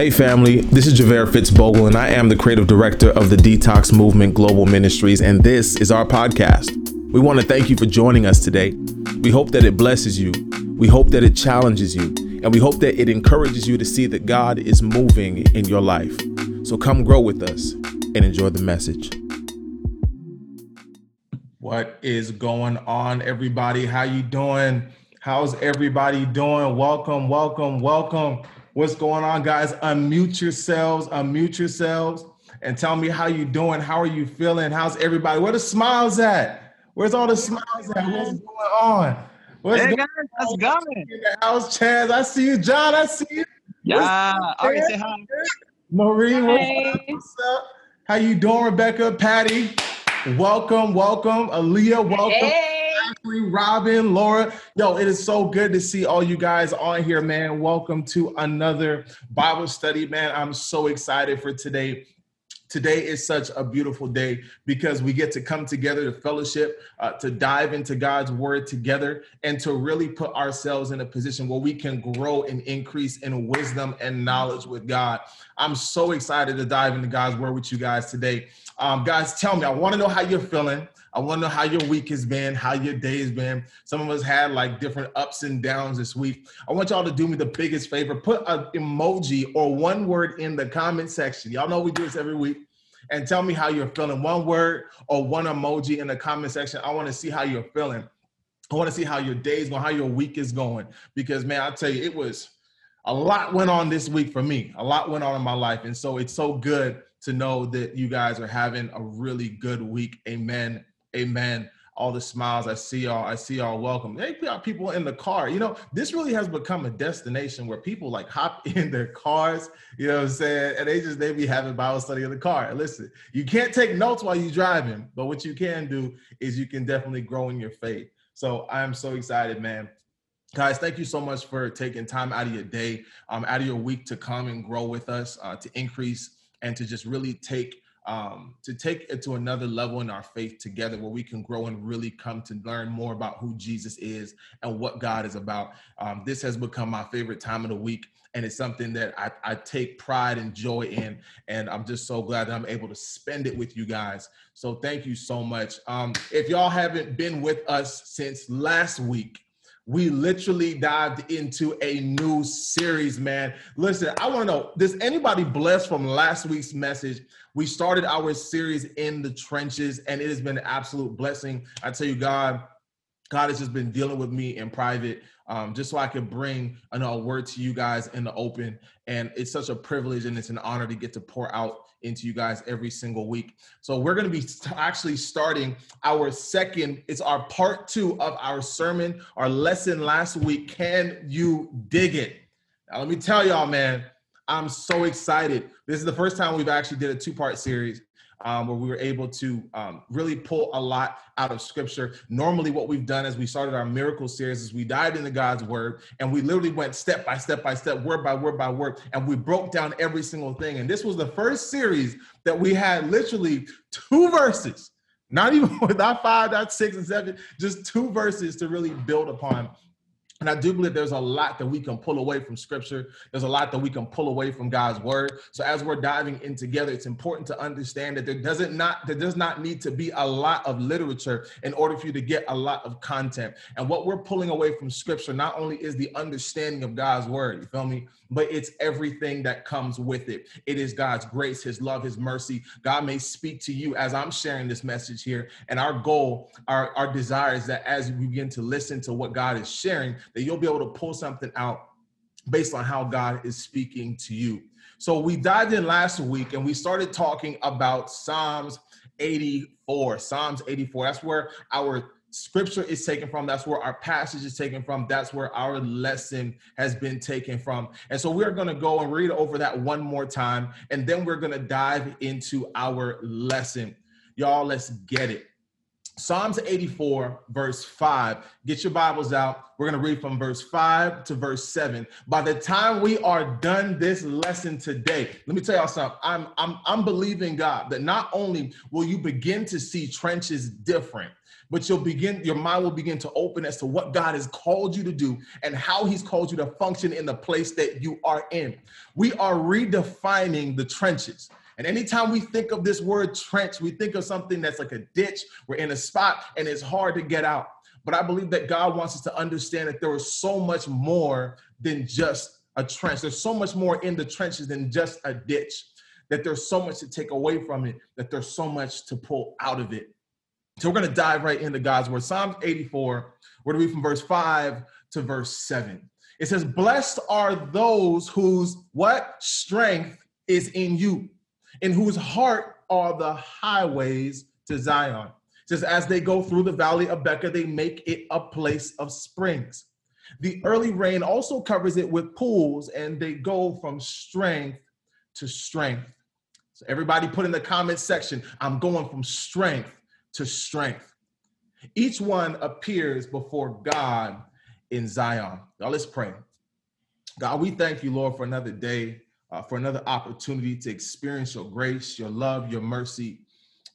Hey, family, this is Javaire FitzBogle, and I am the creative director of the Detox Movement Global Ministries, and this is our podcast. We want to thank you for joining us today. We hope that it blesses you, we hope that it challenges you, and we hope that it encourages you to see that God is moving in your life. So come grow with us and enjoy the message. What is going on, everybody? How you doing? How's everybody doing? Welcome, welcome, welcome. What's going on, guys? Unmute yourselves, unmute yourselves, and tell me how you doing. How are you feeling? How's everybody? Where the smiles at? Where's all the smiles at? What's going on? What's hey going guys, how's it going? in the house, Chaz? I see you, John. I see you. Yeah, What's okay, say hi. Marie, what's Hey. up? What's up? How you doing, Rebecca? Patty, welcome, welcome. Aaliyah, welcome. Hey. Robin, Laura. Yo, it is so good to see all you guys on here, man. Welcome to another Bible study, man. I'm so excited for today. Today is such a beautiful day because we get to come together to fellowship, uh, to dive into God's word together, and to really put ourselves in a position where we can grow and increase in wisdom and knowledge with God. I'm so excited to dive into God's word with you guys today. Um, guys, tell me, I want to know how you're feeling. I want to know how your week has been, how your day has been. Some of us had like different ups and downs this week. I want y'all to do me the biggest favor. Put an emoji or one word in the comment section. Y'all know we do this every week. And tell me how you're feeling. One word or one emoji in the comment section. I want to see how you're feeling. I want to see how your day is going, how your week is going. Because man, I tell you, it was a lot went on this week for me. A lot went on in my life. And so it's so good to know that you guys are having a really good week. Amen. Amen. All the smiles. I see y'all. I see y'all. Welcome. Hey, we got people in the car. You know, this really has become a destination where people like hop in their cars. You know what I'm saying? And they just they be having Bible study in the car. Listen, you can't take notes while you're driving, but what you can do is you can definitely grow in your faith. So I am so excited, man. Guys, thank you so much for taking time out of your day, um, out of your week to come and grow with us, uh, to increase and to just really take um, to take it to another level in our faith together where we can grow and really come to learn more about who Jesus is and what God is about. Um, this has become my favorite time of the week. And it's something that I, I take pride and joy in. And I'm just so glad that I'm able to spend it with you guys. So thank you so much. Um, if y'all haven't been with us since last week, we literally dived into a new series, man. Listen, I want to know does anybody blessed from last week's message? We started our series in the trenches, and it has been an absolute blessing. I tell you, God, God has just been dealing with me in private, um, just so I could bring know, a word to you guys in the open. And it's such a privilege and it's an honor to get to pour out into you guys every single week. So we're going to be actually starting our second. It's our part two of our sermon, our lesson last week. Can you dig it? Now let me tell y'all, man. I'm so excited. This is the first time we've actually did a two-part series um, where we were able to um, really pull a lot out of scripture. Normally, what we've done as we started our miracle series is we dived into God's word and we literally went step by step by step, word by word by word, and we broke down every single thing. And this was the first series that we had literally two verses, not even not five, not six and seven, just two verses to really build upon. And I do believe there's a lot that we can pull away from scripture. There's a lot that we can pull away from God's word. So as we're diving in together, it's important to understand that there doesn't not there does not need to be a lot of literature in order for you to get a lot of content. And what we're pulling away from scripture not only is the understanding of God's word, you feel me? But it's everything that comes with it. It is God's grace, his love, his mercy. God may speak to you as I'm sharing this message here. And our goal, our, our desire is that as we begin to listen to what God is sharing, that you'll be able to pull something out based on how God is speaking to you. So we dived in last week and we started talking about Psalms 84. Psalms 84. That's where our scripture is taken from. That's where our passage is taken from. That's where our lesson has been taken from. And so we're going to go and read over that one more time. And then we're going to dive into our lesson. Y'all, let's get it. Psalms 84, verse 5. Get your Bibles out. We're going to read from verse 5 to verse 7. By the time we are done this lesson today, let me tell y'all something. I'm, I'm, I'm believing God that not only will you begin to see trenches different, but you'll begin, your mind will begin to open as to what God has called you to do and how He's called you to function in the place that you are in. We are redefining the trenches. And anytime we think of this word trench, we think of something that's like a ditch. We're in a spot and it's hard to get out. But I believe that God wants us to understand that there is so much more than just a trench. There's so much more in the trenches than just a ditch, that there's so much to take away from it, that there's so much to pull out of it. So we're going to dive right into God's word. Psalms 84, we're going to read from verse 5 to verse 7. It says, Blessed are those whose what? Strength is in you, in whose heart are the highways to Zion. Says, As they go through the valley of Baca, they make it a place of springs. The early rain also covers it with pools, and they go from strength to strength. So everybody put in the comment section, I'm going from strength to strength. Each one appears before God in Zion. Now let's pray. God, we thank you, Lord, for another day, uh, for another opportunity to experience your grace, your love, your mercy.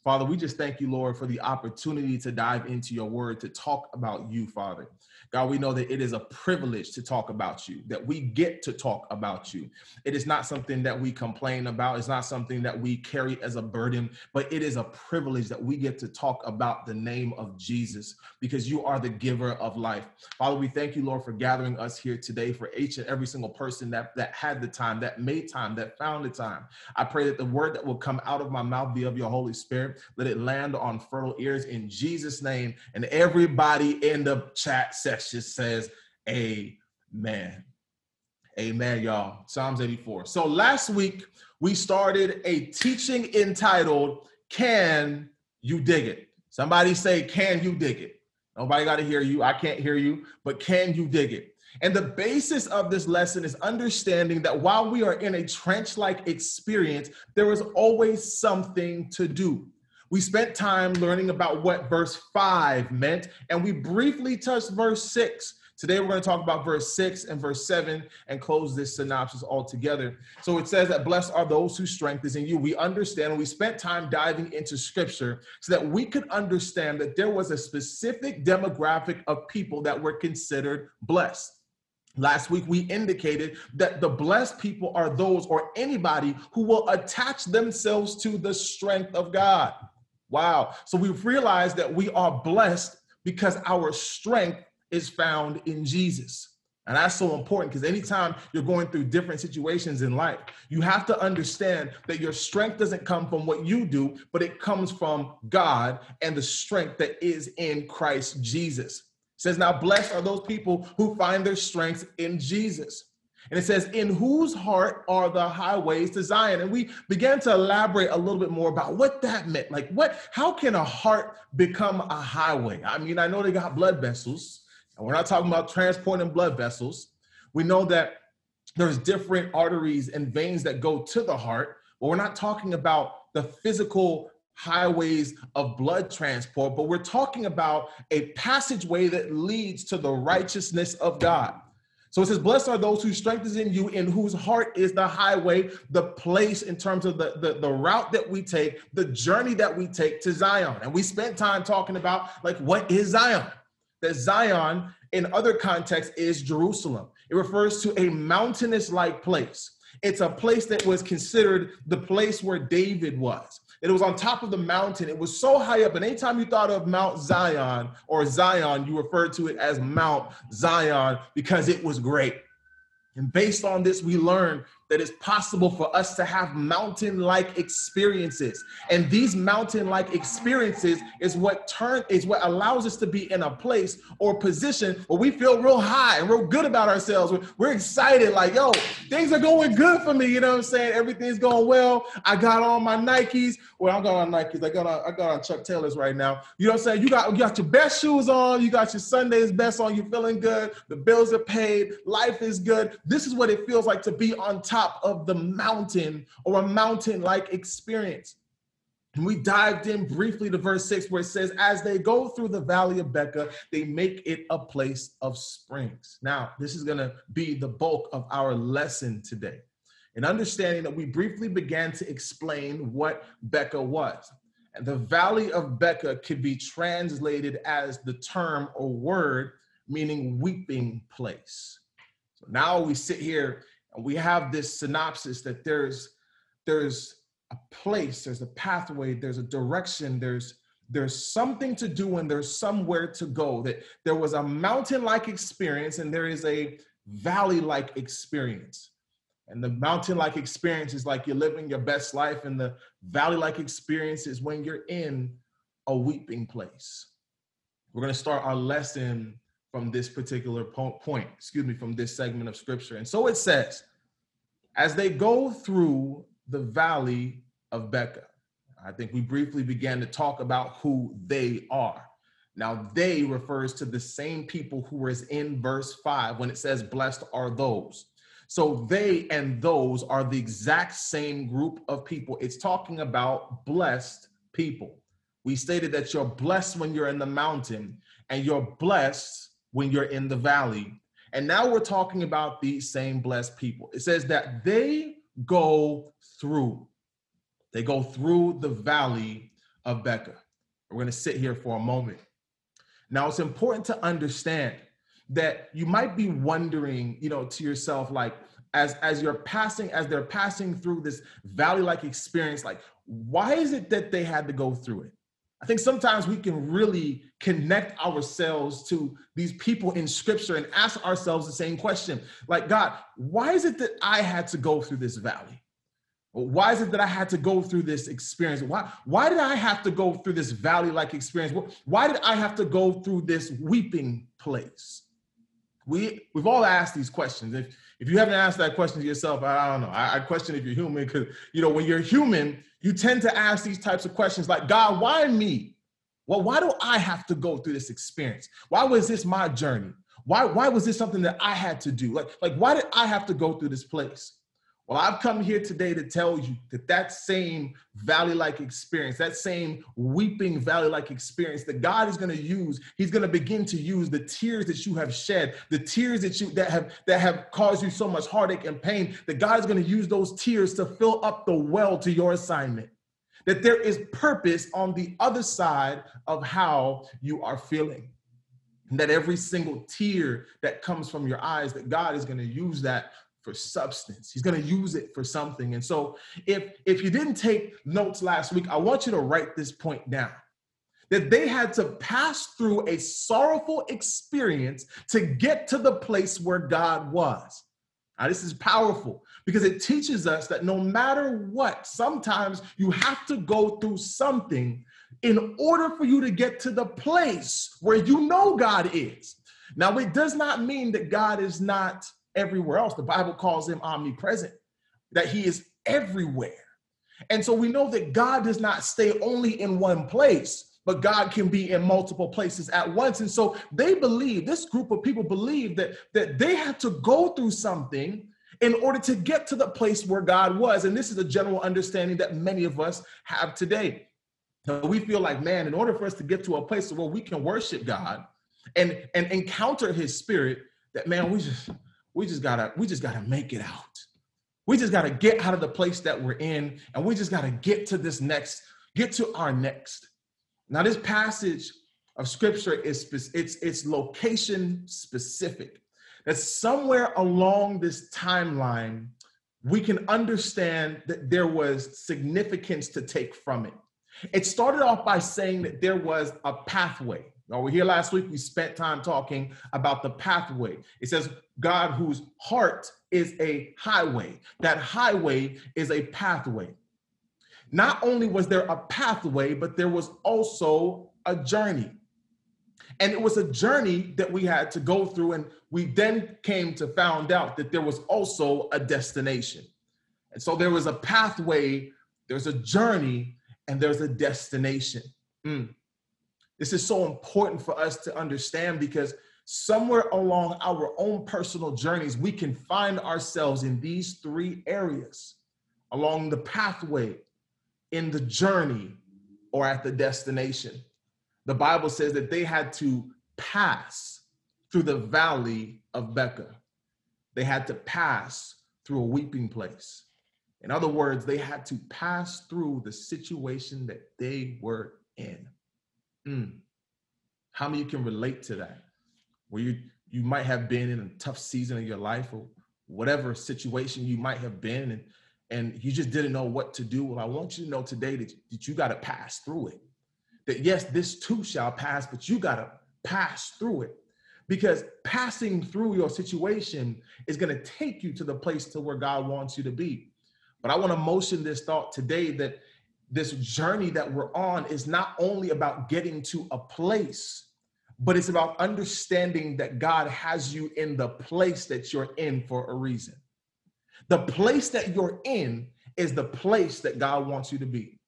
Father, we just thank you, Lord, for the opportunity to dive into your word, to talk about you, Father. God, we know that it is a privilege to talk about you, that we get to talk about you. It is not something that we complain about, it's not something that we carry as a burden, but it is a privilege that we get to talk about the name of Jesus because you are the giver of life. Father, we thank you, Lord, for gathering us here today for each and every single person that, that had the time, that made time, that found the time. I pray that the word that will come out of my mouth be of your Holy Spirit. Let it land on fertile ears in Jesus' name. And everybody in the chat section just says amen. Amen, y'all. Psalms 84. So last week we started a teaching entitled Can You Dig It? Somebody say, Can you dig it? Nobody got to hear you. I can't hear you, but can you dig it? And the basis of this lesson is understanding that while we are in a trench like experience, there is always something to do. We spent time learning about what verse 5 meant, and we briefly touched verse 6. Today, we're going to talk about verse 6 and verse 7 and close this synopsis all together. So it says that blessed are those whose strength is in you. We understand, and we spent time diving into scripture so that we could understand that there was a specific demographic of people that were considered blessed. Last week, we indicated that the blessed people are those or anybody who will attach themselves to the strength of God. Wow. So we've realized that we are blessed because our strength is found in Jesus. And that's so important because anytime you're going through different situations in life, you have to understand that your strength doesn't come from what you do, but it comes from God and the strength that is in Christ Jesus. It says, Now blessed are those people who find their strength in Jesus. And it says, In whose heart are the highways to Zion? And we began to elaborate a little bit more about what that meant. Like, what, how can a heart become a highway? I mean, I know they got blood vessels, and we're not talking about transporting blood vessels. We know that there's different arteries and veins that go to the heart, but we're not talking about the physical highways of blood transport, but we're talking about a passageway that leads to the righteousness of God. So it says, Blessed are those whose strength is in you, and whose heart is the highway, the place in terms of the, the, the route that we take, the journey that we take to Zion. And we spent time talking about, like, what is Zion? That Zion, in other contexts, is Jerusalem. It refers to a mountainous like place. It's a place that was considered the place where David was. It was on top of the mountain. It was so high up. And anytime you thought of Mount Zion or Zion, you referred to it as Mount Zion because it was great. And based on this, we learn that it's possible for us to have mountain like experiences. And these mountain like experiences is what turn is what allows us to be in a place or position where we feel real high and real good about ourselves. We're, excited, like, yo, things are going good for me. You know what I'm saying? Everything's going well. I got on my Nikes. Well, I'm going on Nikes. I got on, I got on Chuck Taylors right now. You know what I'm saying? You got, you got your best shoes on, you got your Sunday's best on, you're feeling good, the bills are paid, life is good. This is what it feels like to be on top top of the mountain or a mountain like experience. And we dived in briefly to verse 6 where it says, As they go through the valley of Becca, they make it a place of springs. Now, this is going to be the bulk of our lesson today. In understanding that we briefly began to explain what Becca was. And the valley of Becca could be translated as the term or word meaning weeping place. So now we sit here and we have this synopsis that there's there's a place, there's a pathway, there's a direction, there's there's something to do and there's somewhere to go that there was a mountain-like experience and there is a valley-like experience. And the mountain-like experience is like you're living your best life and the valley-like experience is when you're in a weeping place. We're going to start our lesson from this particular point excuse me from this segment of scripture and so it says as they go through the valley of becca I think we briefly began to talk about who they are. Now, they refers to the same people who who is in verse 5 when it says, Blessed are those. So they and those are the exact same group of people. It's talking about blessed people. We stated that you're blessed when you're in the mountain and you're blessed when you're in the valley. And now we're talking about these same blessed people. It says that they go through. They go through the valley of Becca. We're going to sit here for a moment. Now, it's important to understand that you might be wondering, you know, to yourself, like, as as you're passing, as they're passing through this valley-like experience, like, why is it that they had to go through it? I think sometimes we can really connect ourselves to these people in scripture and ask ourselves the same question. Like, God, why is it that I had to go through this valley? Why is it that I had to go through this experience? Why, why did I have to go through this valley like experience? Why did I have to go through this weeping place? We, we've all asked these questions. If, if you haven't asked that question to yourself, I don't know. I, I question if you're human because, you know, when you're human, you tend to ask these types of questions like, God, why me? Well, why do I have to go through this experience? Why was this my journey? Why, why was this something that I had to do? Like, like, why did I have to go through this place? Well, I've come here today to tell you that that same valley like experience, that same weeping valley like experience that God is going to use, he's going to begin to use the tears that you have shed, the tears that you that have that have caused you so much heartache and pain, that God is going to use those tears to fill up the well to your assignment. That there is purpose on the other side of how you are feeling. That every single tear that comes from your eyes, that God is going to use that for substance. He's going to use it for something. And so if if you didn't take notes last week, I want you to write this point down. That they had to pass through a sorrowful experience to get to the place where God was. Now, this is powerful because it teaches us that no matter what, sometimes you have to go through something in order for you to get to the place where you know God is. Now, it does not mean that God is not everywhere else. The Bible calls him omnipresent, that he is everywhere. And so we know that God does not stay only in one place, but God can be in multiple places at once. And so they believe, this group of people believe that, that they had to go through something in order to get to the place where God was. And this is a general understanding that many of us have today. We feel like, man, in order for us to get to a place where we can worship God and, and encounter his spirit, that man, we just we just gotta we just gotta make it out. We just gotta get out of the place that we're in and we just gotta get to this next get to our next. Now this passage of scripture is it's it's location specific. That somewhere along this timeline we can understand that there was significance to take from it. It started off by saying that there was a pathway now, we're here last week, we spent time talking about the pathway. It says, God whose heart is a highway. That highway is a pathway. Not only was there a pathway, but there was also a journey. And it was a journey that we had to go through. And we then came to found out that there was also a destination. And so there was a pathway, there's a journey, and there's a destination. Mm. This is so important for us to understand because somewhere along our own personal journeys, we can find ourselves in these three areas along the pathway, in the journey, or at the destination. The Bible says that they had to pass through the valley of Becca. They had to pass through a weeping place. In other words, they had to pass through the situation that they were in. Mm. How many can relate to that? Where you you might have been in a tough season of your life or whatever situation you might have been and and you just didn't know what to do. Well, I want you to know today that, that you got to pass through it. That yes, this too shall pass, but you got to pass through it because passing through your situation is going to take you to the place to where God wants you to be. But I want to motion this thought today that this journey that we're on is not only about getting to a place, but it's about understanding that God has you in the place that you're in for a reason. The place that you're in is the place that God wants you to be.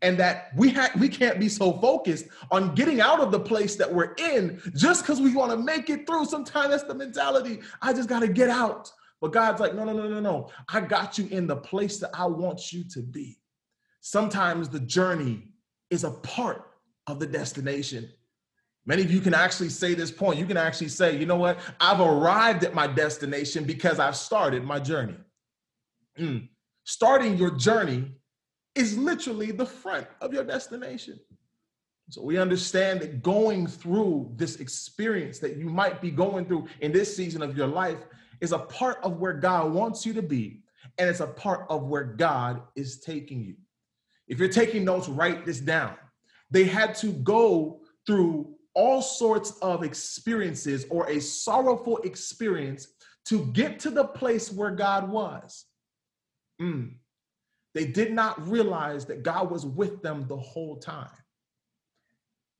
And that we ha- we can't be so focused on getting out of the place that we're in just because we want to make it through. Sometimes that's the mentality. I just got to get out. But God's like, no, no, no, no, no. I got you in the place that I want you to be. Sometimes the journey is a part of the destination. Many of you can actually say this point. You can actually say, you know what? I've arrived at my destination because I've started my journey. Mm. Starting your journey is literally the front of your destination. So we understand that going through this experience that you might be going through in this season of your life is a part of where God wants you to be, and it's a part of where God is taking you. If you're taking notes, write this down. They had to go through all sorts of experiences or a sorrowful experience to get to the place where God was. Mm. They did not realize that God was with them the whole time.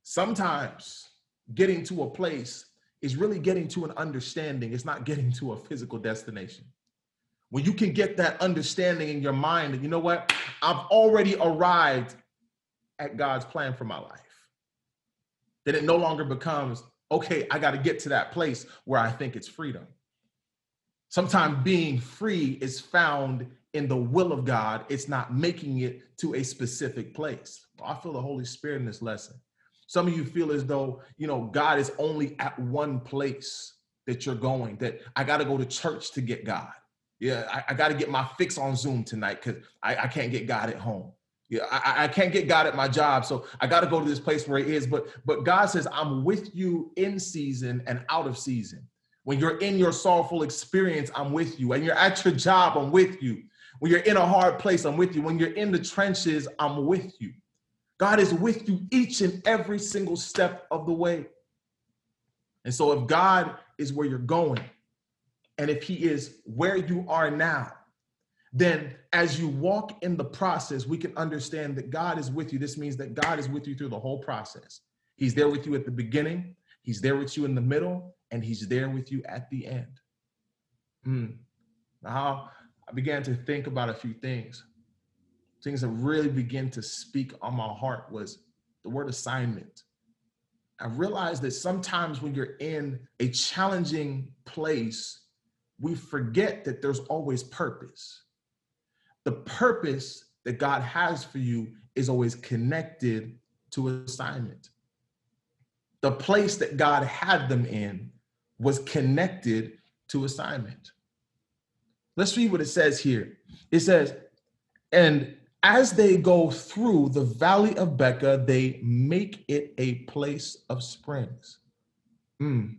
Sometimes getting to a place is really getting to an understanding, it's not getting to a physical destination. When you can get that understanding in your mind that, you know what, I've already arrived at God's plan for my life, then it no longer becomes, okay, I got to get to that place where I think it's freedom. Sometimes being free is found in the will of God, it's not making it to a specific place. I feel the Holy Spirit in this lesson. Some of you feel as though, you know, God is only at one place that you're going, that I got to go to church to get God. Yeah, I, I got to get my fix on Zoom tonight because I, I, can't get God at home. Yeah, I, I can't get God at my job. So I got to go to this place where he is. But but God says, I'm with you in season and out of season. When you're in your sorrowful experience, I'm with you. When you're at your job, I'm with you. When you're in a hard place, I'm with you. When you're in the trenches, I'm with you. God is with you each and every single step of the way. And so, if God is where you're going, and if He is where you are now, then as you walk in the process, we can understand that God is with you. This means that God is with you through the whole process. He's there with you at the beginning, He's there with you in the middle, and He's there with you at the end. Mm. Now, I began to think about a few things. Things that really began to speak on my heart was the word assignment. I realized that sometimes when you're in a challenging place, we forget that there's always purpose. The purpose that God has for you is always connected to assignment. The place that God had them in was connected to assignment. Let's read what it says here. It says, and as they go through the valley of Becca, they make it a place of springs. Mm.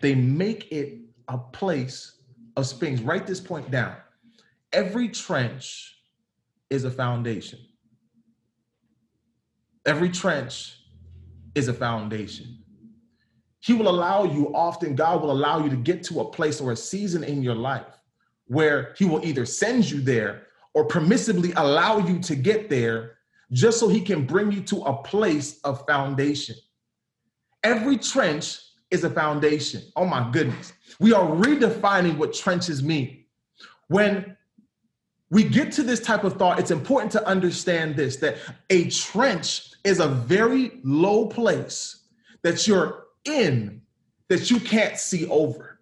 They make it a place of springs. Write this point down. Every trench is a foundation. Every trench is a foundation. He will allow you, often, God will allow you to get to a place or a season in your life where he will either send you there or permissibly allow you to get there just so he can bring you to a place of foundation. Every trench is a foundation. Oh my goodness. We are redefining what trenches mean. When we get to this type of thought, it's important to understand this that a trench is a very low place that you're in that you can't see over.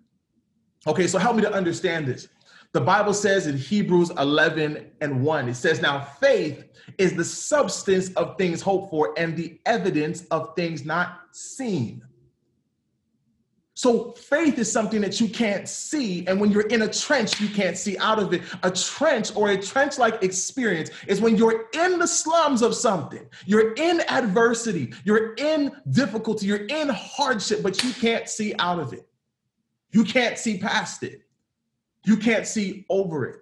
Okay, so help me to understand this. The Bible says in Hebrews 11 and 1, it says, Now faith is the substance of things hoped for and the evidence of things not seen. So faith is something that you can't see. And when you're in a trench, you can't see out of it. A trench or a trench like experience is when you're in the slums of something, you're in adversity, you're in difficulty, you're in hardship, but you can't see out of it. You can't see past it. You can't see over it.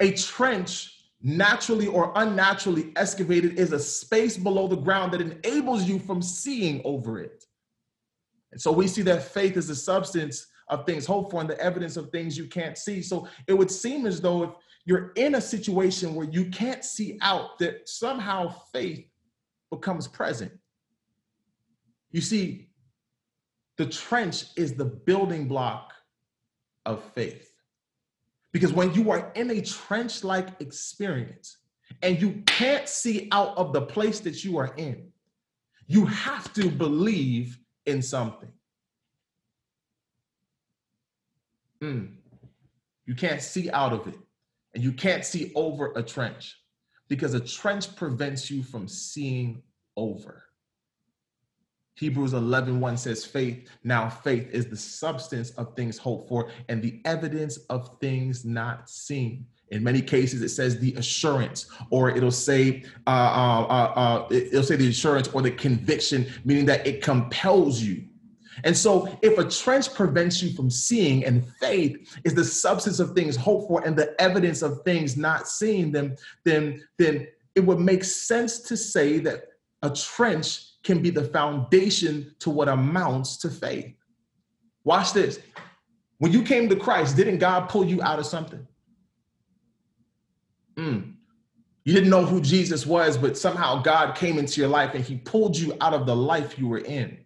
A trench, naturally or unnaturally excavated, is a space below the ground that enables you from seeing over it. And so we see that faith is the substance of things hoped for and the evidence of things you can't see. So it would seem as though if you're in a situation where you can't see out, that somehow faith becomes present. You see, the trench is the building block of faith. Because when you are in a trench like experience and you can't see out of the place that you are in, you have to believe in something. Mm. You can't see out of it, and you can't see over a trench because a trench prevents you from seeing over. Hebrews 11, 1 says, Faith, now faith is the substance of things hoped for and the evidence of things not seen. In many cases, it says the assurance, or it'll say uh, uh, uh, uh it'll say the assurance or the conviction, meaning that it compels you. And so, if a trench prevents you from seeing, and faith is the substance of things hoped for and the evidence of things not seen, then then then it would make sense to say that a trench can be the foundation to what amounts to faith. Watch this. When you came to Christ, didn't God pull you out of something? Mm. You didn't know who Jesus was, but somehow God came into your life and he pulled you out of the life you were in.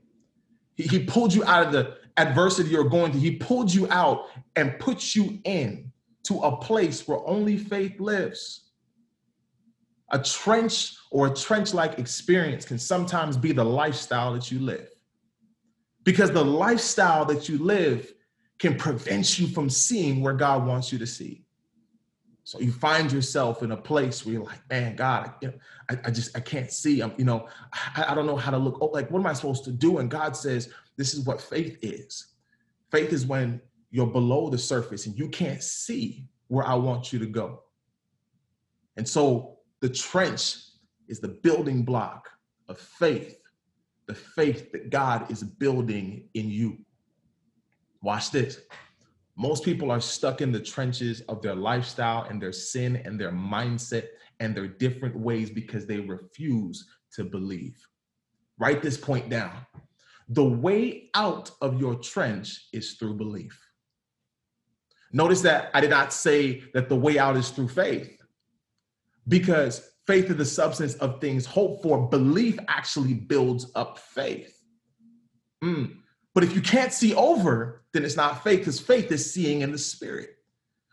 He, he pulled you out of the adversity you're going through. He pulled you out and put you in to a place where only faith lives. A trench or a trench like experience can sometimes be the lifestyle that you live. Because the lifestyle that you live can prevent you from seeing where God wants you to see. So you find yourself in a place where you're like, man, God, you know, I, I just I can't see. I'm, you know, I, I don't know how to look. Oh, like, what am I supposed to do? And God says, this is what faith is. Faith is when you're below the surface and you can't see where I want you to go. And so the trench is the building block of faith, the faith that God is building in you. Watch this. Most people are stuck in the trenches of their lifestyle and their sin and their mindset and their different ways because they refuse to believe. Write this point down. The way out of your trench is through belief. Notice that I did not say that the way out is through faith because faith is the substance of things hoped for. Belief actually builds up faith. Mm. But if you can't see over, then it's not faith because faith is seeing in the spirit.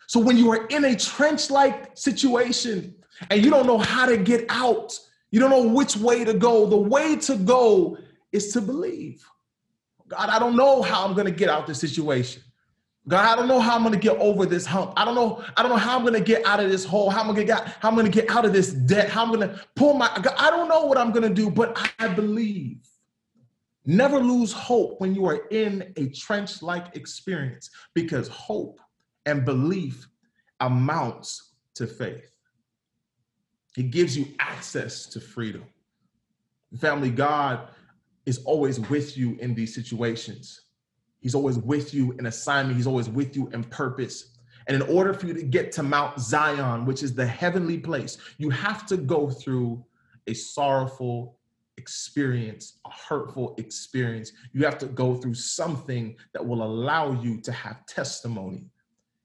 So when you are in a trench like situation and you don't know how to get out, you don't know which way to go, the way to go is to believe. God, I don't know how I'm going to get out of this situation. God, I don't know how I'm going to get over this hump. I don't know. I don't know how I'm going to get out of this hole. How I'm going to get how I'm going to get out of this debt. How I'm going to pull my. I don't know what I'm going to do, but I believe. Never lose hope when you are in a trench like experience because hope and belief amounts to faith. It gives you access to freedom. Family, God is always with you in these situations. He's always with you in assignment, He's always with you in purpose. And in order for you to get to Mount Zion, which is the heavenly place, you have to go through a sorrowful experience, a hurtful experience. You have to go through something that will allow you to have testimony.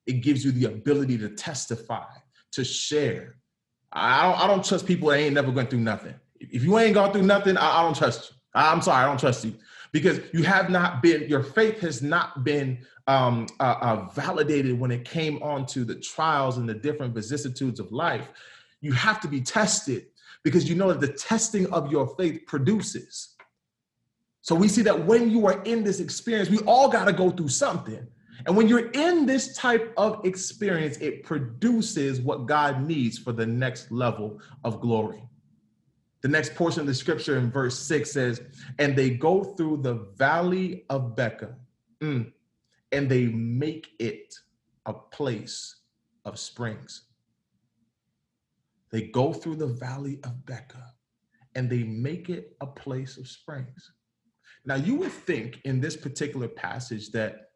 It gives you the ability to testify, to share. I don't, I don't trust people that ain't never going through nothing. If you ain't gone through nothing, I, I don't trust you. I'm sorry, I don't trust you because you have not been, your faith has not been um, uh, uh, validated when it came on to the trials and the different vicissitudes of life. You have to be tested because you know that the testing of your faith produces. So we see that when you are in this experience, we all got to go through something. And when you're in this type of experience, it produces what God needs for the next level of glory. The next portion of the scripture in verse 6 says, And they go through the valley of Becca, mm, and they make it a place of springs. They go through the valley of Becca, and they make it a place of springs. Now, you would think in this particular passage that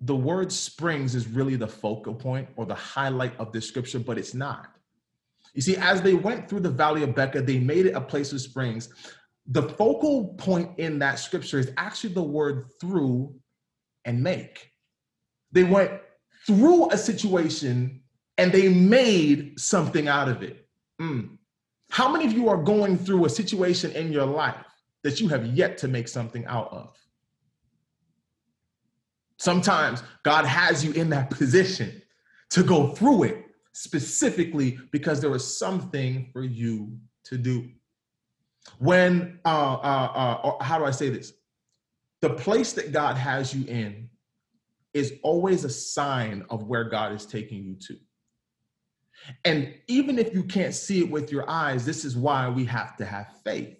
the word springs is really the focal point or the highlight of this scripture, but it's not. You see, as they went through the valley of Becca, they made it a place of springs. The focal point in that scripture is actually the word through and make. They went through a situation and they made something out of it. Mm. How many of you are going through a situation in your life that you have yet to make something out of? Sometimes God has you in that position to go through it specifically because there was something for you to do. When, uh, uh, uh, how do I say this? The place that God has you in is always a sign of where God is taking you to. And even if you can't see it with your eyes, this is why we have to have faith,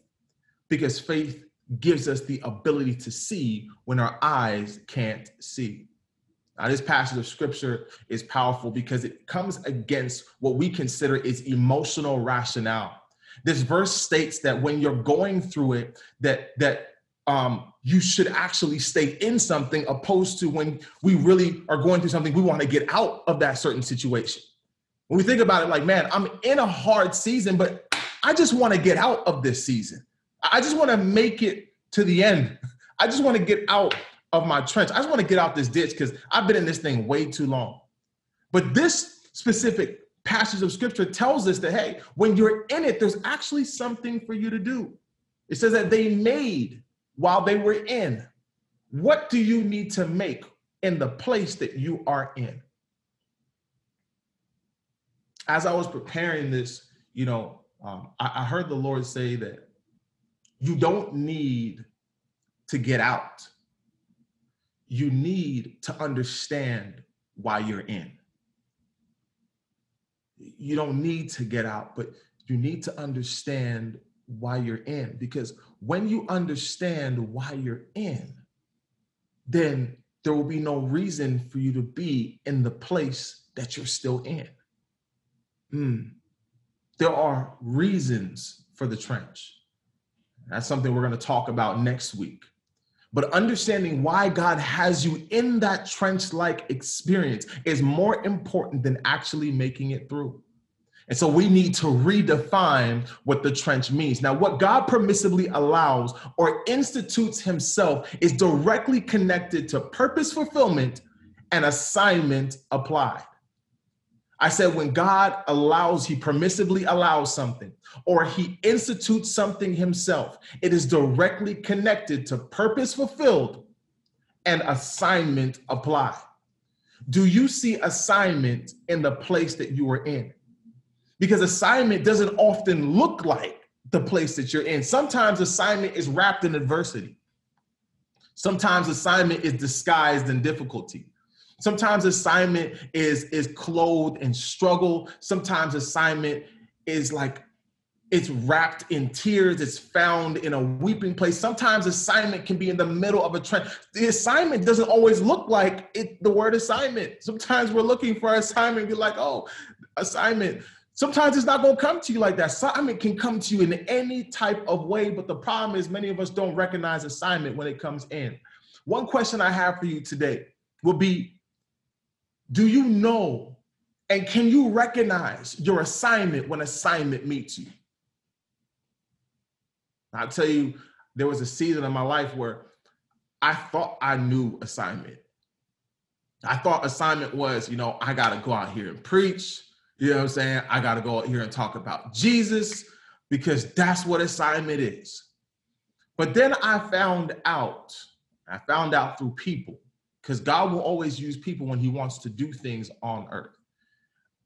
because faith gives us the ability to see when our eyes can't see. Now, this passage of scripture is powerful because it comes against what we consider is emotional rationale. This verse states that when you're going through it, that that um, you should actually stay in something, opposed to when we really are going through something, we want to get out of that certain situation. When we think about it, like, man, I'm in a hard season, but I just want to get out of this season. I just want to make it to the end. I just want to get out of my trench. I just want to get out this ditch because I've been in this thing way too long. But this specific passage of scripture tells us that, hey, when you're in it, there's actually something for you to do. It says that they made while they were in. What do you need to make in the place that you are in? As I was preparing this, you know, um, I, I heard the Lord say that you don't need to get out you need to understand why you're in. You don't need to get out, but you need to understand why you're in. Because when you understand why you're in, then there will be no reason for you to be in the place that you're still in. Mm. There are reasons for the trench. That's something we're going to talk about next week. But understanding why God has you in that trench like experience is more important than actually making it through. And so we need to redefine what the trench means. Now, what God permissibly allows or institutes himself is directly connected to purpose fulfillment and assignment applied. I said, when God allows, he permissively allows something, or he institutes something himself, it is directly connected to purpose fulfilled and assignment applied. Do you see assignment in the place that you are in? Because assignment doesn't often look like the place that you're in. Sometimes assignment is wrapped in adversity. Sometimes assignment is disguised in difficulty. Sometimes assignment is is clothed in struggle. Sometimes assignment is like it's wrapped in tears. It's found in a weeping place. Sometimes assignment can be in the middle of a trend. The assignment doesn't always look like it. The word assignment. Sometimes we're looking for assignment. Be like, oh, assignment. Sometimes it's not going to come to you like that. Assignment can come to you in any type of way, but the problem is many of us don't recognize assignment when it comes in. One question I have for you today will be do you know and can you recognize your assignment when assignment meets you? I'll tell you, there was a season in my life where I thought I knew assignment. I thought assignment was, you know, I got to go out here and preach. You know what I'm saying? I got to go out here and talk about Jesus because that's what assignment is. But then I found out, I found out through people because God will always use people when he wants to do things on earth.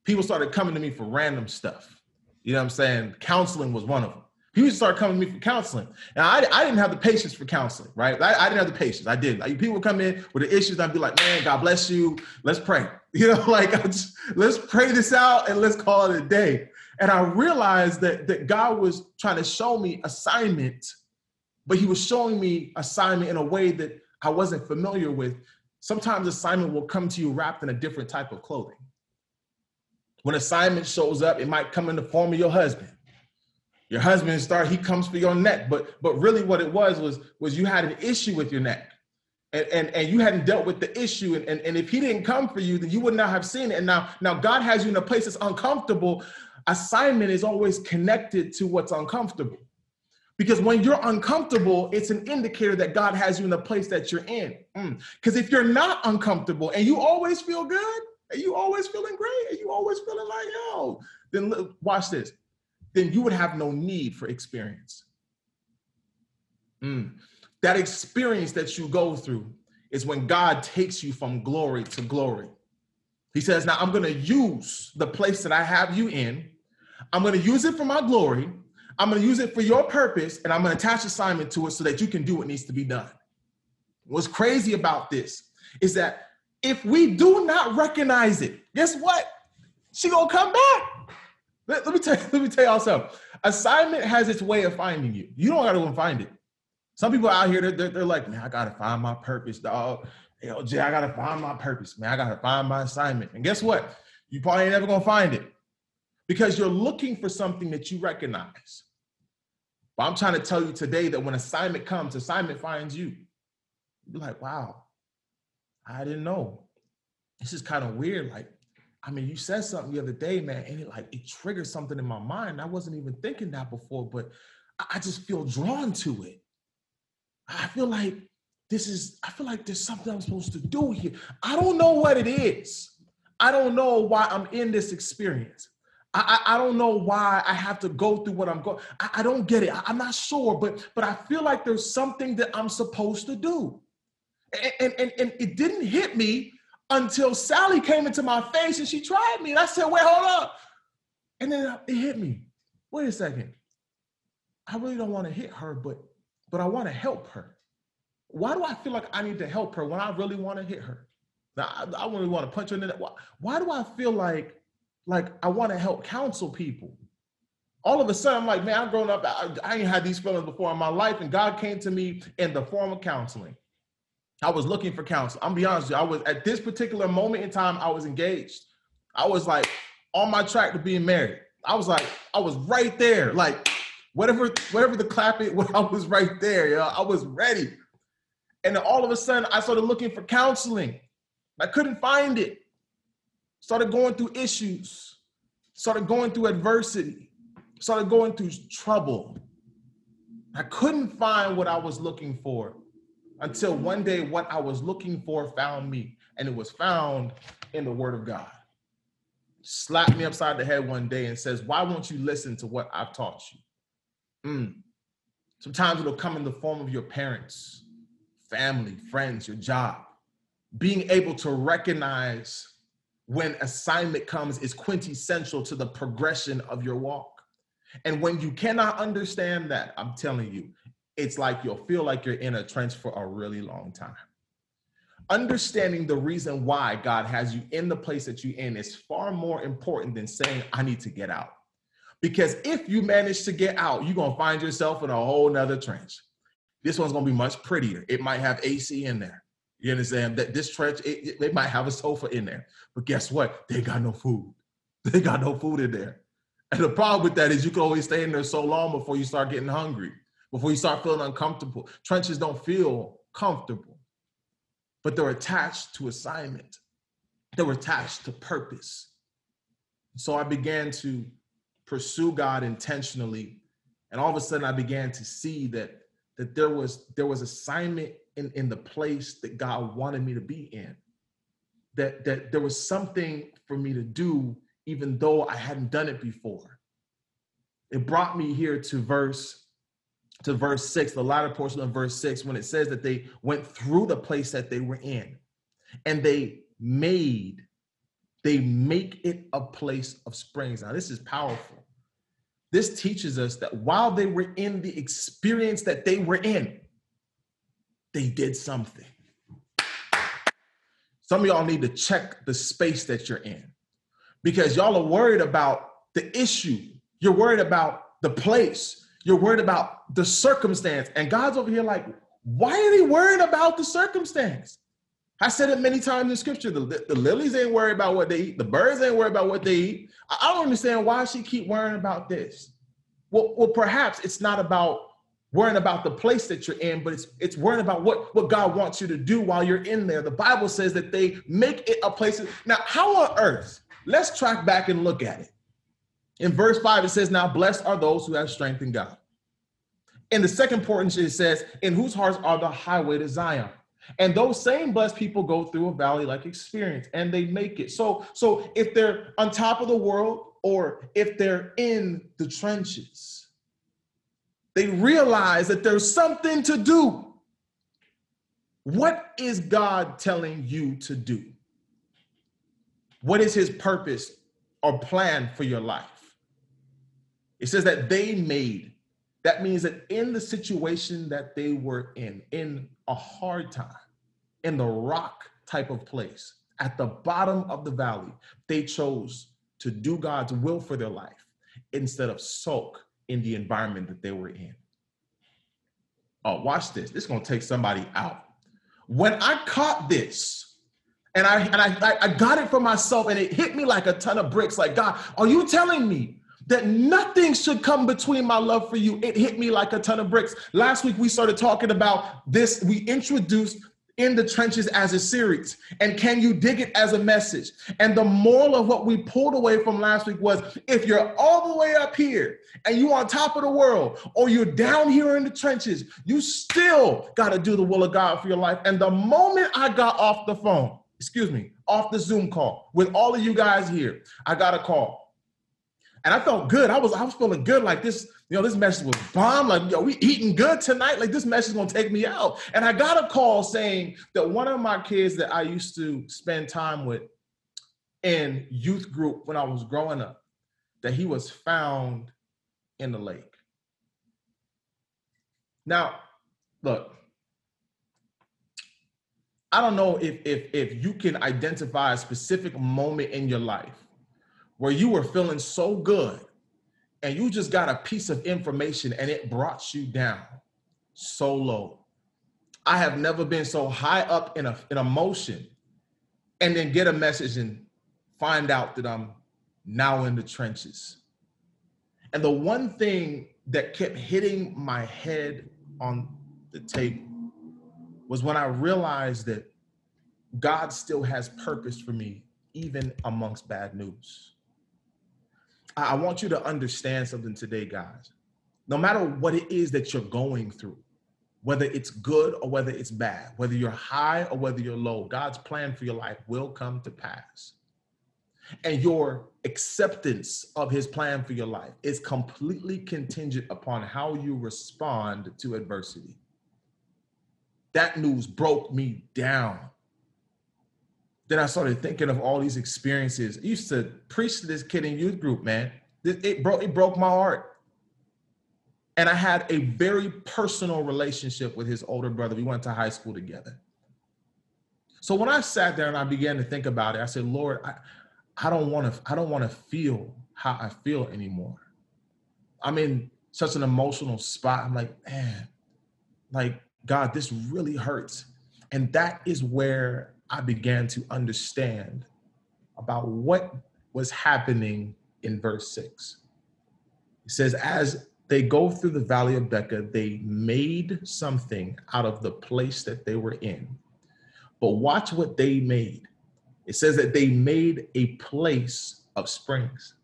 People started coming to me for random stuff. You know what I'm saying? Counseling was one of them. People started coming to me for counseling. And I, I didn't have the patience for counseling, right? I, I didn't have the patience. I did. Like, people come in with the issues, and I'd be like, man, God bless you. Let's pray. You know, like, just, let's pray this out and let's call it a day. And I realized that, that God was trying to show me assignment, but he was showing me assignment in a way that I wasn't familiar with. Sometimes assignment will come to you wrapped in a different type of clothing. When assignment shows up, it might come in the form of your husband. Your husband start, he comes for your neck, but but really what it was was was you had an issue with your neck. And, and, and you hadn't dealt with the issue. And, and, and if he didn't come for you, then you would not have seen it. And now, now God has you in a place that's uncomfortable. Assignment is always connected to what's uncomfortable. Because when you're uncomfortable, it's an indicator that God has you in the place that you're in. Because mm. if you're not uncomfortable and you always feel good, and you always feeling great, and you always feeling like, yo, then watch this. Then you would have no need for experience. Mm. That experience that you go through is when God takes you from glory to glory. He says, Now I'm going to use the place that I have you in, I'm going to use it for my glory I'm going to use it for your purpose and I'm going to attach assignment to it so that you can do what needs to be done. What's crazy about this is that if we do not recognize it, guess what? She gonna come back. Let, let me tell you, let me tell y'all something. Assignment has its way of finding you. You don't gotta go and find it. Some people out here, they're, they're like, man, I gotta find my purpose, dog. Jay, I gotta find my purpose, man. I gotta find my assignment. And guess what? You probably ain't ever gonna find it because you're looking for something that you recognize. But I'm trying to tell you today that when assignment comes, assignment finds you. You're like, wow, I didn't know. This is kind of weird. Like, I mean, you said something the other day, man, and it like it triggered something in my mind. I wasn't even thinking that before, but I just feel drawn to it. I feel like this is, I feel like there's something I'm supposed to do here. I don't know what it is. I don't know why I'm in this experience. I, I, don't know why I have to go through what I'm going. I, I don't get it. I, am not sure, but but I feel like there's something that I'm supposed to do. And, and, and, and it didn't hit me until Sally came into my face and she tried me. And I said, wait, hold up. And then it hit me. Wait a second. I really don't want to hit her, but but I want to help her. Why do I feel like I need to help her when I really want to hit her? Now, I, I really want to punch her in the. Why, why do I feel like like I want to help counsel people. All of a sudden, I'm like, man, I've grown up. I, I ain't had these feelings before in my life, and God came to me in the form of counseling. I was looking for counsel. I'm be honest, you, I was at this particular moment in time, I was engaged. I was like on my track to being married. I was like, I was right there, like whatever, whatever the clap it, I was right there. Yeah, I was ready. And all of a sudden, I started looking for counseling. I couldn't find it started going through issues, started going through adversity, started going through trouble. I couldn't find what I was looking for until one day what I was looking for found me, and it was found in the Word of God. Slapped me upside the head one day and says, Why won't you listen to what I've taught you? Mm. Sometimes it'll come in the form of your parents, family, friends, your job. Being able to recognize when assignment comes is quintessential to the progression of your walk. And when you cannot understand that, I'm telling you, it's like you'll feel like you're in a trench for a really long time. Understanding the reason why God has you in the place that you're in is far more important than saying, I need to get out. Because if you manage to get out, you're to find yourself in a whole nother trench. This one's to be much prettier. It might have AC in there. You understand that this church, it, it, they might have a sofa in there, but guess what? They got no food. They got no food in there. And the problem with that is you can always stay in there so long before you start getting hungry, before you start feeling uncomfortable. Trenches don't feel comfortable, but they're attached to assignment. They're attached to purpose. So I began to pursue God intentionally, and all of a sudden I began to see that that there was there was assignment in, in the place that God wanted me to be in. That, that there was something for me to do, even though I hadn't done it before. It brought me here to verse to verse six, the latter portion of verse six, when it says that they went through the place that they were in and they made, they make it a place of springs. Now, this is powerful. This teaches us that while they were in the experience that they were in, they did something. Some of y'all need to check the space that you're in because y'all are worried about the issue You're worried about the place. You're worried about the circumstance. And God's over here like, why are they worried about the circumstance? I said it many times in scripture. The, the lilies ain't worried about what they eat. The birds ain't worried about what they eat. I, I don't understand why she keep worrying about this. Well, well, perhaps it's not about worrying about the place that you're in, but it's it's worrying about what, what God wants you to do while you're in there. The Bible says that they make it a place. Now, how on earth? Let's track back and look at it. In verse 5, it says, Now blessed are those who have strength in God. In the second portion, it says, In whose hearts are the highway to Zion. And those same blessed people go through a valley like experience and they make it. So, so if they're on top of the world or if they're in the trenches, they realize that there's something to do. What is God telling you to do? What is his purpose or plan for your life? It says that they made. That means that in the situation that they were in, in a hard time, in the rock type of place, at the bottom of the valley, they chose to do God's will for their life instead of sulk in the environment that they were in. Oh, watch this. This is going to take somebody out. When I caught this, and I and I, I got it for myself, and it hit me like a ton of bricks. Like, God, are you telling me that nothing should come between my love for you? It hit me like a ton of bricks. Last week we started talking about this. We introduced in the trenches as a series? And can you dig it as a message? And the moral of what we pulled away from last week was if you're all the way up here and you're on top of the world or you're down here in the trenches you still got to do the will of god for your life. And the moment i got off the phone excuse me off the zoom call with all of you guys here i got a call. And i felt good. I was i was feeling good like this you know, this message was bomb. Like, yo, we eating good tonight. Like, this message is gonna take me out. And I got a call saying that one of my kids that I used to spend time with in youth group when I was growing up, that he was found in the lake. Now, look, I don't know if if if you can identify a specific moment in your life where you were feeling so good and you just got a piece of information and it brought you down so low. I have never been so high up in a in emotion and then get a message and find out that I'm now in the trenches. And the one thing that kept hitting my head on the table was when I realized that God still has purpose for me, even amongst bad news. I want you to understand something today, guys. No matter what it is that you're going through, whether it's good or whether it's bad, whether you're high or whether you're low, God's plan for your life will come to pass. And your acceptance of his plan for your life is completely contingent upon how you respond to adversity. That news broke me down. Then I started thinking of all these experiences. I used to preach to this kid in youth group, man. It, broke it broke my heart. And I had a very personal relationship with his older brother. We went to high school together. So when I sat there and I began to think about it, I said, Lord, I, I don't want to, I don't want to feel how I feel anymore. I'm in such an emotional spot. I'm like, man, like God, this really hurts. And that is where I began to understand about what was happening in verse 6. It says, As they go through the valley of Baca, they made something out of the place that they were in. But watch what they made. It says that they made a place of springs,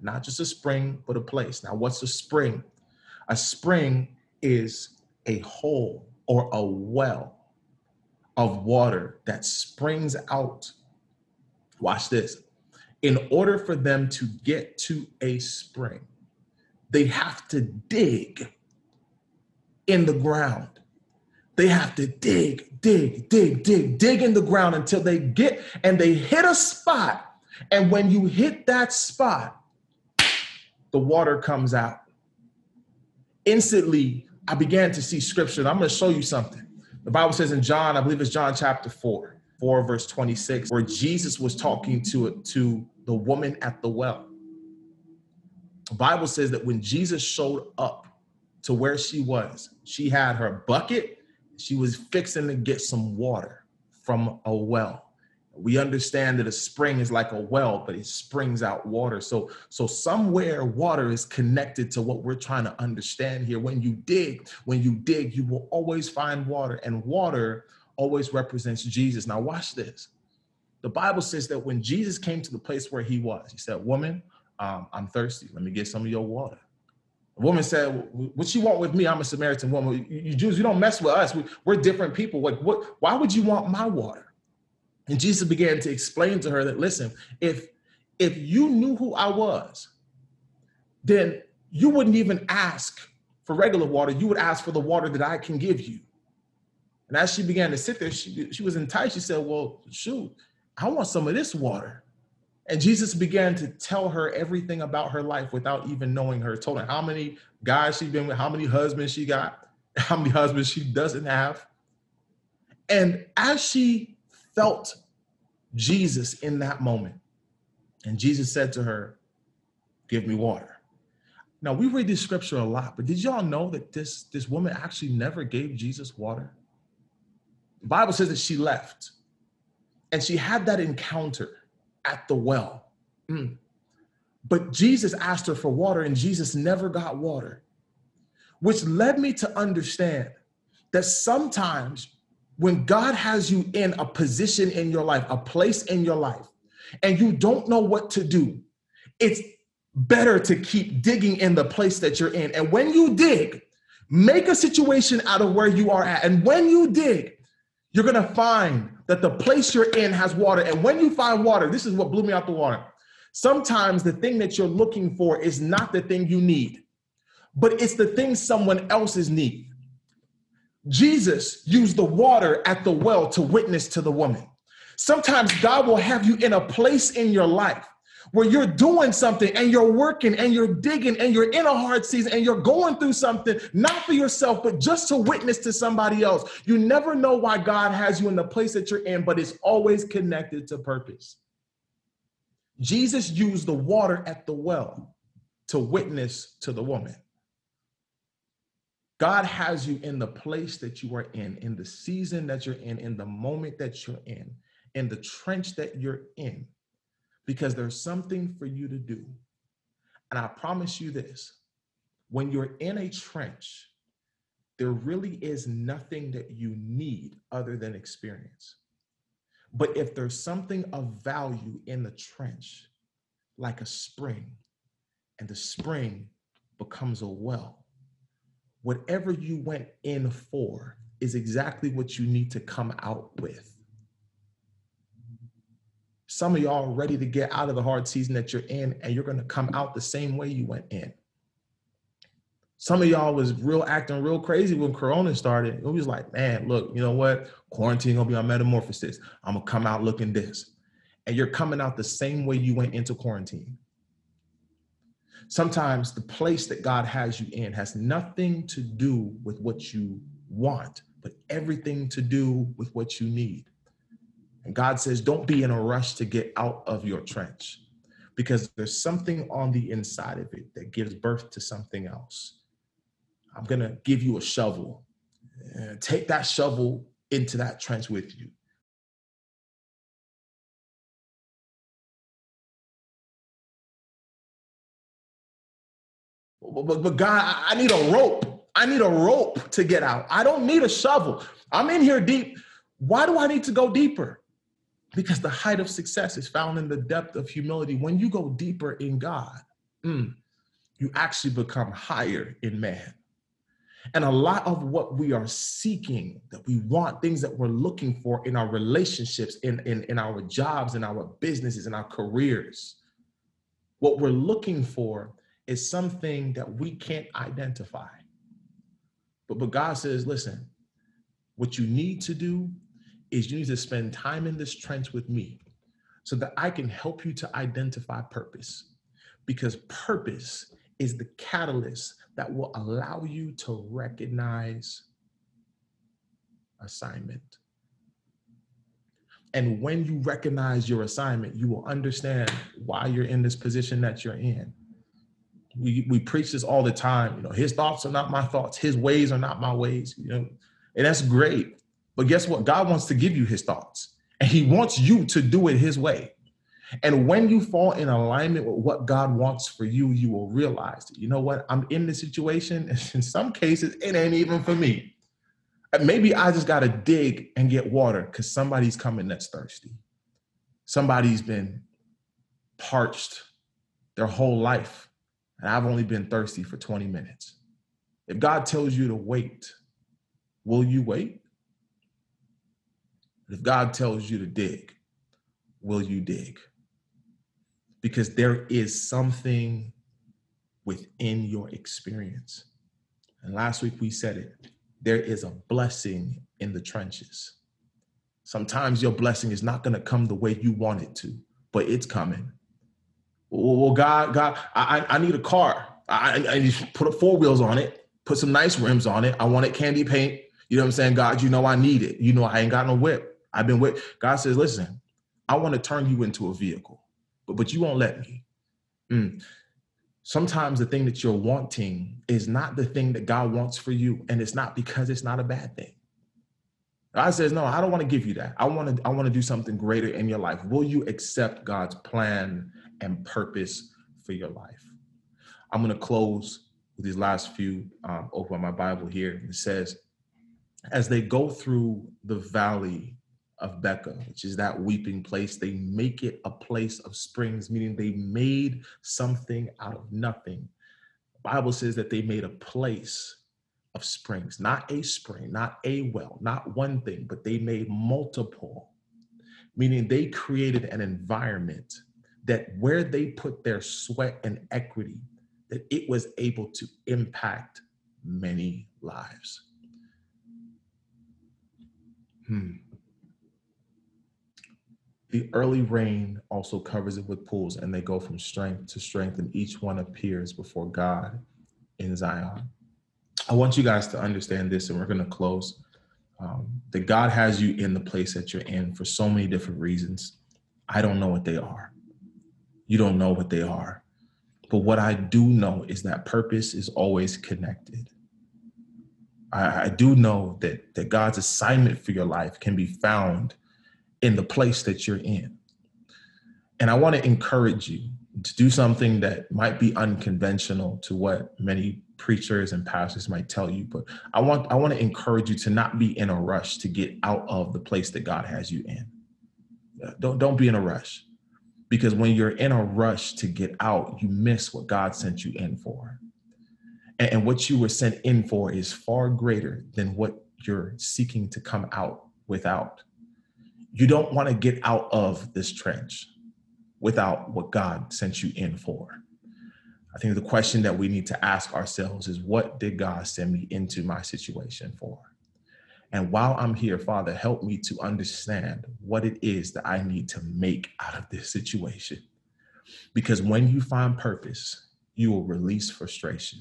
not just a spring, but a place. Now, what's a spring? A spring is a hole or a well of water that springs out. Watch this. In order for them to get to a spring, they have to dig in the ground. They have to dig, dig, dig, dig, dig in the ground until they get and they hit a spot. And when you hit that spot, the water comes out. Instantly, I began to see scripture. I'm going to show you something. The Bible says in John, I believe it's John chapter 4, 4 verse 26, where Jesus was talking to to the woman at the well. The Bible says that when Jesus showed up to where she was, she had her bucket. She was fixing to get some water from a well. We understand that a spring is like a well, but it springs out water. So, so somewhere water is connected to what we're trying to understand here. When you dig, when you dig, you will always find water, and water always represents Jesus. Now, watch this. The Bible says that when Jesus came to the place where he was, he said, Woman, um, I'm thirsty. Let me get some of your water. The woman said, What you want with me? I'm a Samaritan woman. You Jews, you don't mess with us. We, are different people. Like, what, why would you want my water? And Jesus began to explain to her that, listen, if if you knew who I was, then you wouldn't even ask for regular water. You would ask for the water that I can give you. And as she began to sit there, she, she was enticed. She said, Well, shoot, I want some of this water. And Jesus began to tell her everything about her life without even knowing her. Told her how many guys she's been with, how many husbands she got, how many husbands she doesn't have. And as she felt Jesus in that moment, and Jesus said to her, Give me water. Now we read this scripture a lot, but did y'all know that this, this woman actually never gave Jesus water? The Bible says that she left and she had that encounter at the well. Mm. But Jesus asked her for water, and Jesus never got water, which led me to understand that sometimes when God has you in a position in your life, a place in your life, and you don't know what to do, it's better to keep digging in the place that you're in. And when you dig, make a situation out of where you are at. And when you dig, you're going to find that the place you're in has water. And when you find water, this is what blew me out the water. Sometimes the thing that you're looking for is not the thing you need, but it's the thing someone else's need. Jesus used the water at the well to witness to the woman. Sometimes God will have you in a place in your life where you're doing something and you're working and you're digging and you're in a hard season and you're going through something, not for yourself, but just to witness to somebody else. You never know why God has you in the place that you're in, but it's always connected to purpose. Jesus used the water at the well to witness to the woman. God has you in the place that you are in, in the season that you're in, in the moment that you're in, in the trench that you're in because there's something for you to do. And I promise you this when you're in a trench, there really is nothing that you need other than experience. But if there's something of value in the trench, like a spring, and the spring becomes a well, whatever you went in for is exactly what you need to come out with. Some of y'all are ready to get out of the hard season that you're in, and you're to come out the same way you went in. Some of y'all was real acting real crazy when Corona started. It was like, man, look, you know what? Quarantine gonna be my metamorphosis. I'm gonna come out looking this, and you're coming out the same way you went into quarantine. Sometimes the place that God has you in has nothing to do with what you want, but everything to do with what you need. And God says, don't be in a rush to get out of your trench because there's something on the inside of it that gives birth to something else. I'm going to give you a shovel. Uh, take that shovel into that trench with you. But, but, God, I need a rope. I need a rope to get out. I don't need a shovel. I'm in here deep. Why do I need to go deeper? Because the height of success is found in the depth of humility. When you go deeper in God, mm, you actually become higher in man. And a lot of what we are seeking, that we want, things that we're looking for in our relationships, in, in, in our jobs, in our businesses, in our careers, what we're looking for is something that we can't identify. But, but God says, listen, what you need to do is you need to spend time in this trench with me so that I can help you to identify purpose. Because purpose is the catalyst that will allow you to recognize assignment. And when you recognize your assignment, you will understand why you're in this position that you're in. We, we preach this all the time. You know, his thoughts are not my thoughts. His ways are not my ways. You know, and that's great. But guess what? God wants to give you his thoughts and he wants you to do it his way. And when you fall in alignment with what God wants for you, you will realize that, you know what? I'm in this situation. In some cases, it ain't even for me. Maybe I just got to dig and get water because somebody's coming that's thirsty. Somebody's been parched their whole life, and I've only been thirsty for 20 minutes. If God tells you to wait, will you wait? If God tells you to dig, will you dig? Because there is something within your experience. And last week we said it there is a blessing in the trenches. Sometimes your blessing is not going to come the way you want it to, but it's coming. Well, God, God, I, I need a car. I, I need to put four wheels on it, put some nice rims on it. I want it candy paint. You know what I'm saying? God, you know I need it. You know I ain't got no whip. I've been with God says, listen, I want to turn you into a vehicle, but but you won't let me. Mm. Sometimes the thing that you're wanting is not the thing that God wants for you, and it's not because it's not a bad thing. God says, no, I don't want to give you that. I want to, I want to do something greater in your life. Will you accept God's plan and purpose for your life? I'm going to close with these last few, um, open my Bible here. It says, as they go through the valley of Baca, which is that weeping place. They make it a place of springs, meaning they made something out of nothing. The Bible says that they made a place of springs, not a spring, not a well, not one thing, but they made multiple, meaning they created an environment that where they put their sweat and equity, that it was able to impact many lives. Hmm. The early rain also covers it with pools, and they go from strength to strength, and each one appears before God in Zion. I want you guys to understand this, and we're going to close. Um, that God has you in the place that you're in for so many different reasons. I don't know what they are. You don't know what they are. But what I do know is that purpose is always connected. I, I do know that, that God's assignment for your life can be found in the place that you're in. And I want to encourage you to do something that might be unconventional to what many preachers and pastors might tell you, but I want I want to encourage you to not be in a rush to get out of the place that God has you in. Don't don't be in a rush. Because when you're in a rush to get out, you miss what God sent you in for. And, and what you were sent in for is far greater than what you're seeking to come out without you don't want to get out of this trench without what God sent you in for. I think the question that we need to ask ourselves is what did God send me into my situation for? And while I'm here, Father, help me to understand what it is that I need to make out of this situation. Because when you find purpose, you will release frustration,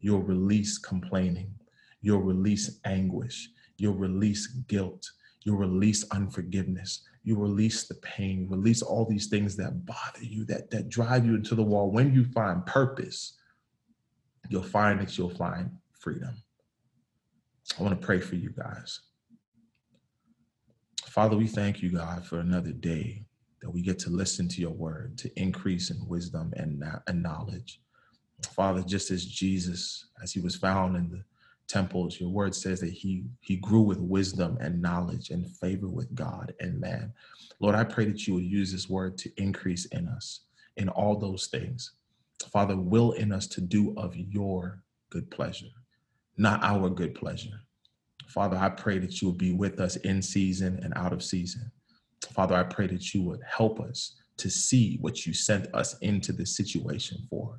you'll release complaining, you'll release anguish, you'll release guilt, you'll release unforgiveness. You release the pain, release all these things that bother you, that, that drive you into the wall. When you find purpose, you'll find that you'll find freedom. I want to pray for you guys. Father, we thank you, God, for another day that we get to listen to your word, to increase in wisdom and, and knowledge. Father, just as Jesus, as he was found in the temples your word says that he he grew with wisdom and knowledge and favor with god and man lord i pray that you will use this word to increase in us in all those things father will in us to do of your good pleasure not our good pleasure. Father i pray that you will be with us in season and out of season. Father i pray that you would help us to see what you sent us into this situation for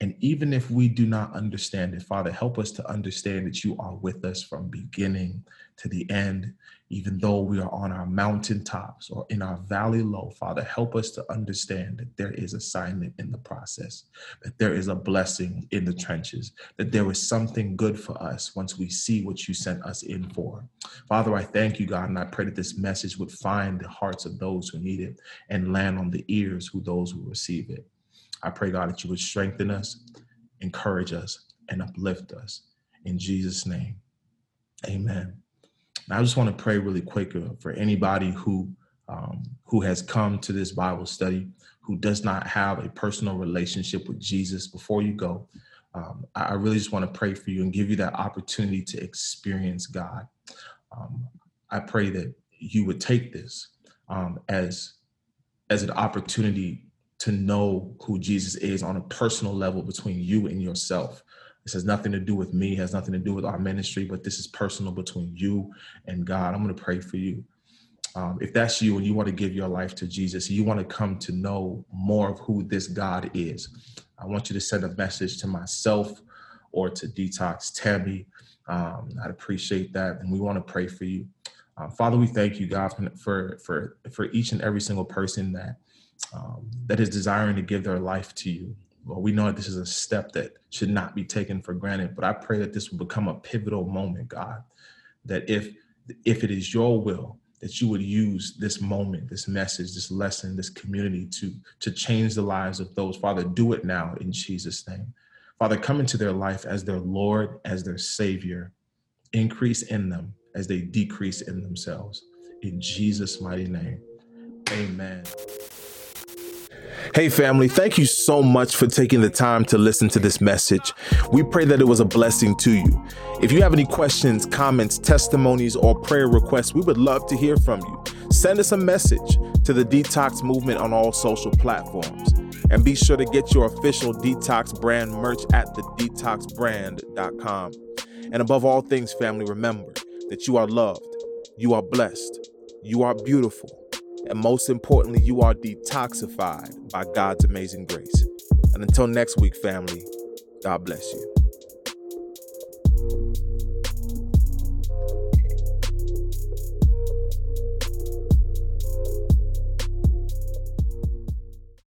and even if we do not understand it, Father, help us to understand that you are with us from beginning to the end, even though we are on our mountaintops or in our valley low. Father, help us to understand that there is assignment in the process, that there is a blessing in the trenches, that there is something good for us once we see what you sent us in for. Father, I thank you, God, and I pray that this message would find the hearts of those who need it and land on the ears who those who receive it. I pray, God, that you would strengthen us, encourage us, and uplift us. In Jesus' name, amen. And I just want to pray really quick uh, for anybody who um, who has come to this Bible study who does not have a personal relationship with Jesus. Before you go, um, I really just want to pray for you and give you that opportunity to experience God. Um, I pray that you would take this um, as as an opportunity to know who Jesus is on a personal level between you and yourself. This has nothing to do with me, has nothing to do with our ministry, but this is personal between you and God. I'm going to pray for you. Um, if that's you and you want to give your life to Jesus, you want to come to know more of who this God is, I want you to send a message to myself or to Detox Tammy. Um, I'd appreciate that. And we want to pray for you. Uh, Father, we thank you, God, for, for, for each and every single person that, um, that is desiring to give their life to you. Well, we know that this is a step that should not be taken for granted, but I pray that this will become a pivotal moment, God, that if if it is your will that you would use this moment, this message, this lesson, this community to, to change the lives of those. Father, do it now in Jesus' name. Father, come into their life as their Lord, as their Savior. Increase in them as they decrease in themselves. In Jesus' mighty name, amen. Hey, family, thank you so much for taking the time to listen to this message. We pray that it was a blessing to you. If you have any questions, comments, testimonies, or prayer requests, we would love to hear from you. Send us a message to the Detox Movement on all social platforms. And be sure to get your official Detox brand merch at thedetoxbrand.com. And above all things, family, remember that you are loved, you are blessed, you are beautiful and most importantly, you are detoxified by God's amazing grace. And until next week, family, God bless you.